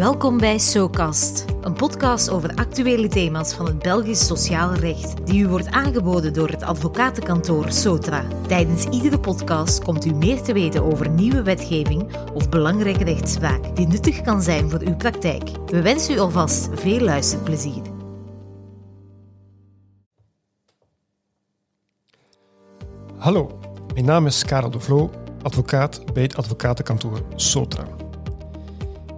Welkom bij SoCast, een podcast over actuele thema's van het Belgisch sociaal recht, die u wordt aangeboden door het advocatenkantoor Sotra. Tijdens iedere podcast komt u meer te weten over nieuwe wetgeving of belangrijke rechtspraak die nuttig kan zijn voor uw praktijk. We wensen u alvast veel luisterplezier. Hallo, mijn naam is Karel de Vloo, advocaat bij het advocatenkantoor Sotra.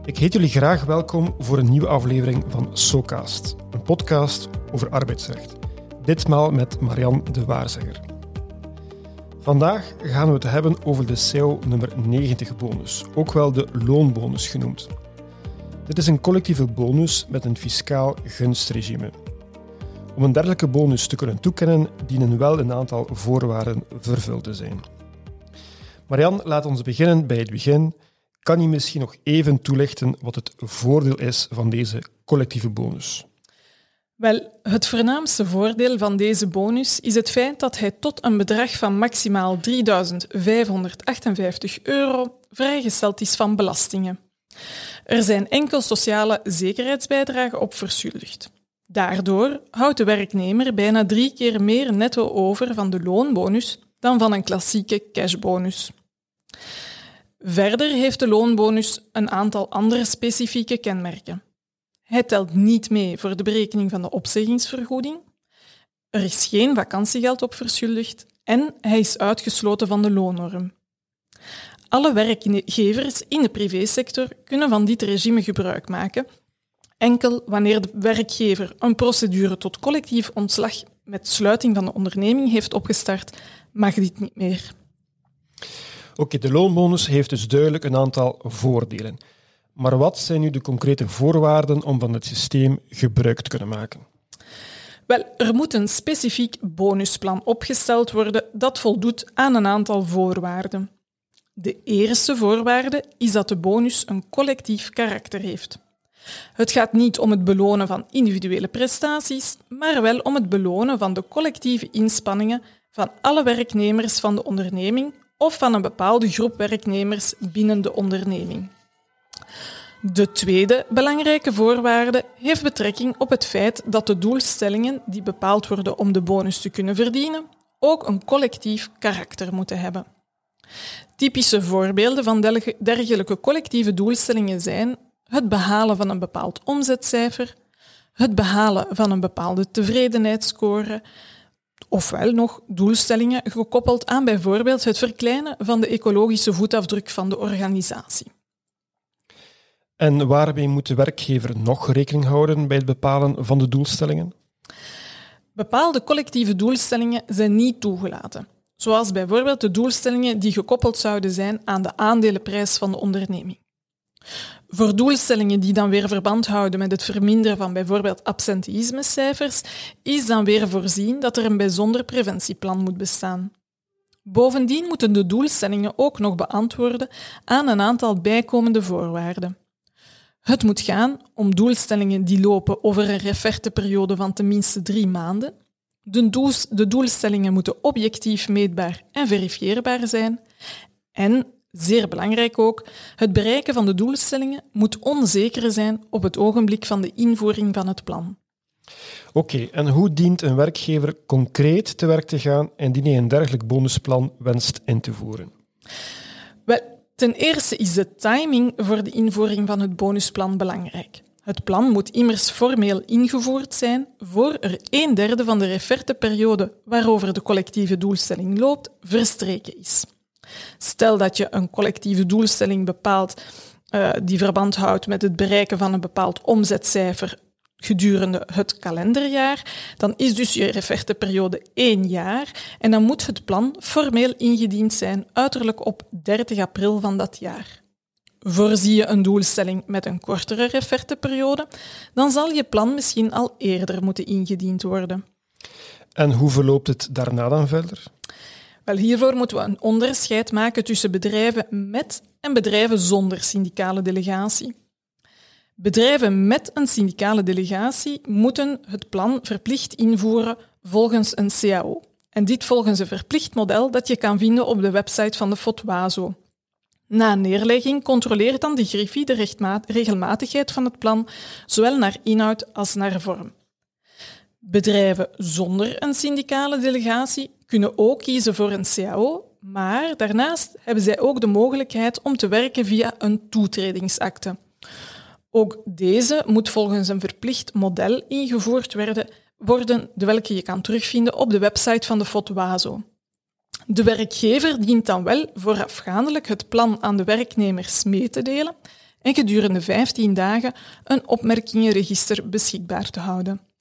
Ik heet jullie graag welkom voor een nieuwe aflevering van SoCast, een podcast over arbeidsrecht. Ditmaal met Marian de Waarzegger. Vandaag gaan we het hebben over de CEO nummer 90 bonus, ook wel de loonbonus genoemd. Dit is een collectieve bonus met een fiscaal gunstregime. Om een dergelijke bonus te kunnen toekennen, dienen wel een aantal voorwaarden vervuld te zijn. Marian, laat ons beginnen bij het begin. Kan je misschien nog even toelichten wat het voordeel is van deze collectieve bonus? Wel, het voornaamste voordeel van deze bonus is het feit dat hij tot een bedrag van maximaal 3.558 euro vrijgesteld is van belastingen. Er zijn enkel sociale zekerheidsbijdragen op verschuldigd. Daardoor houdt de werknemer bijna drie keer meer netto over van de loonbonus dan van een klassieke cashbonus. Verder heeft de loonbonus een aantal andere specifieke kenmerken. Hij telt niet mee voor de berekening van de opzeggingsvergoeding. Er is geen vakantiegeld op verschuldigd en hij is uitgesloten van de loonnorm. Alle werkgevers in de privésector kunnen van dit regime gebruik maken, enkel wanneer de werkgever een procedure tot collectief ontslag met sluiting van de onderneming heeft opgestart, mag dit niet meer. Oké, de loonbonus heeft dus duidelijk een aantal voordelen. Maar wat zijn nu de concrete voorwaarden om van het systeem gebruik te kunnen maken? Wel, er moet een specifiek bonusplan opgesteld worden dat voldoet aan een aantal voorwaarden. De eerste voorwaarde is dat de bonus een collectief karakter heeft. Het gaat niet om het belonen van individuele prestaties, maar wel om het belonen van de collectieve inspanningen van alle werknemers van de onderneming of van een bepaalde groep werknemers binnen de onderneming. De tweede belangrijke voorwaarde heeft betrekking op het feit dat de doelstellingen die bepaald worden om de bonus te kunnen verdienen ook een collectief karakter moeten hebben. Typische voorbeelden van dergelijke collectieve doelstellingen zijn het behalen van een bepaald omzetcijfer, het behalen van een bepaalde tevredenheidsscore, ofwel nog doelstellingen gekoppeld aan bijvoorbeeld het verkleinen van de ecologische voetafdruk van de organisatie. En waarmee moet de werkgever nog rekening houden bij het bepalen van de doelstellingen? Bepaalde collectieve doelstellingen zijn niet toegelaten, zoals bijvoorbeeld de doelstellingen die gekoppeld zouden zijn aan de aandelenprijs van de onderneming. Voor doelstellingen die dan weer verband houden met het verminderen van bijvoorbeeld absenteïsmecijfers, is dan weer voorzien dat er een bijzonder preventieplan moet bestaan. Bovendien moeten de doelstellingen ook nog beantwoorden aan een aantal bijkomende voorwaarden. Het moet gaan om doelstellingen die lopen over een referteperiode van tenminste drie maanden. De, doelstellingen moeten objectief meetbaar en verifieerbaar zijn. En Zeer belangrijk ook, het bereiken van de doelstellingen moet onzeker zijn op het ogenblik van de invoering van het plan. Oké, en hoe dient een werkgever concreet te werk te gaan indien hij een dergelijk bonusplan wenst in te voeren? Wel, ten eerste is de timing voor de invoering van het bonusplan belangrijk. Het plan moet immers formeel ingevoerd zijn voor er een derde van de referteperiode waarover de collectieve doelstelling loopt verstreken is. Stel dat je een collectieve doelstelling bepaalt uh, die verband houdt met het bereiken van een bepaald omzetcijfer gedurende het kalenderjaar, dan is dus je referteperiode één jaar en dan moet het plan formeel ingediend zijn, uiterlijk op 30 april van dat jaar. Voorzie je een doelstelling met een kortere referteperiode, dan zal je plan misschien al eerder moeten ingediend worden. En hoe verloopt het daarna dan verder? Wel, hiervoor moeten we een onderscheid maken tussen bedrijven met en bedrijven zonder syndicale delegatie. Bedrijven met een syndicale delegatie moeten het plan verplicht invoeren volgens een CAO. En dit volgens een verplicht model dat je kan vinden op de website van de FOTWAZO. Na neerlegging controleert dan de griffie de regelmatigheid van het plan, zowel naar inhoud als naar vorm. Bedrijven zonder een syndicale delegatie kunnen ook kiezen voor een CAO, maar daarnaast hebben zij ook de mogelijkheid om te werken via een toetredingsakte. Ook deze moet volgens een verplicht model ingevoerd worden, worden de welke je kan terugvinden op de website van de FOTWAZO. De werkgever dient dan wel voorafgaandelijk het plan aan de werknemers mee te delen en gedurende 15 dagen een opmerkingenregister beschikbaar te houden.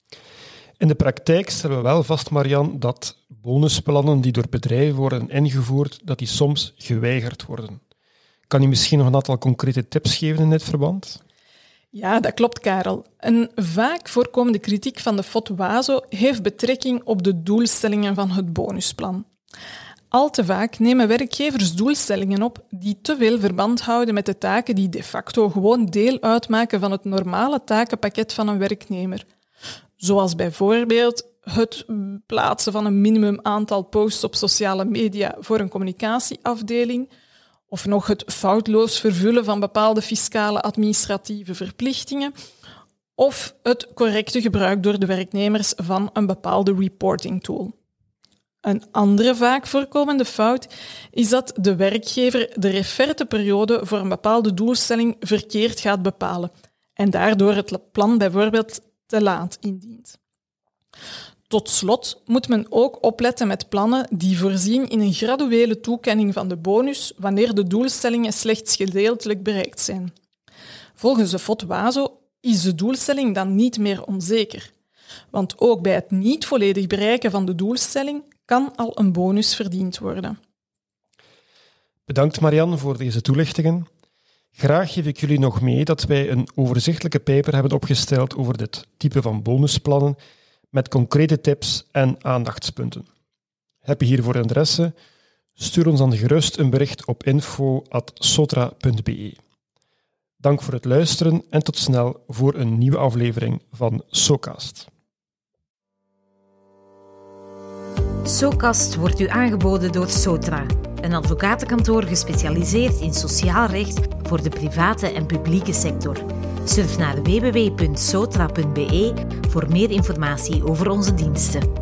In de praktijk stellen we wel vast, Marian, dat bonusplannen die door bedrijven worden ingevoerd, dat die soms geweigerd worden. Kan u misschien nog een aantal concrete tips geven in dit verband? Ja, dat klopt, Karel. Een vaak voorkomende kritiek van de FOTWAZO heeft betrekking op de doelstellingen van het bonusplan. Al te vaak nemen werkgevers doelstellingen op die te veel verband houden met de taken die de facto gewoon deel uitmaken van het normale takenpakket van een werknemer. Zoals bijvoorbeeld het plaatsen van een minimum aantal posts op sociale media voor een communicatieafdeling, of nog het foutloos vervullen van bepaalde fiscale administratieve verplichtingen, of het correcte gebruik door de werknemers van een bepaalde reporting tool. Een andere vaak voorkomende fout is dat de werkgever de referteperiode voor een bepaalde doelstelling verkeerd gaat bepalen en daardoor het plan bijvoorbeeld te laat indient. Tot slot moet men ook opletten met plannen die voorzien in een graduele toekenning van de bonus wanneer de doelstellingen slechts gedeeltelijk bereikt zijn. Volgens de FOTWAZO is de doelstelling dan niet meer onzeker. Want ook bij het niet volledig bereiken van de doelstelling kan al een bonus verdiend worden. Bedankt Marianne voor deze toelichtingen. Graag geef ik jullie nog mee dat wij een overzichtelijke paper hebben opgesteld over dit type van bonusplannen met concrete tips en aandachtspunten. Heb je hiervoor interesse? Stuur ons dan gerust een bericht op info.sotra.be. Dank voor het luisteren en tot snel voor een nieuwe aflevering van SoCast. SoCast wordt u aangeboden door Sotra, een advocatenkantoor gespecialiseerd in sociaal recht voor de private en publieke sector. Surf naar www.sotra.be voor meer informatie over onze diensten.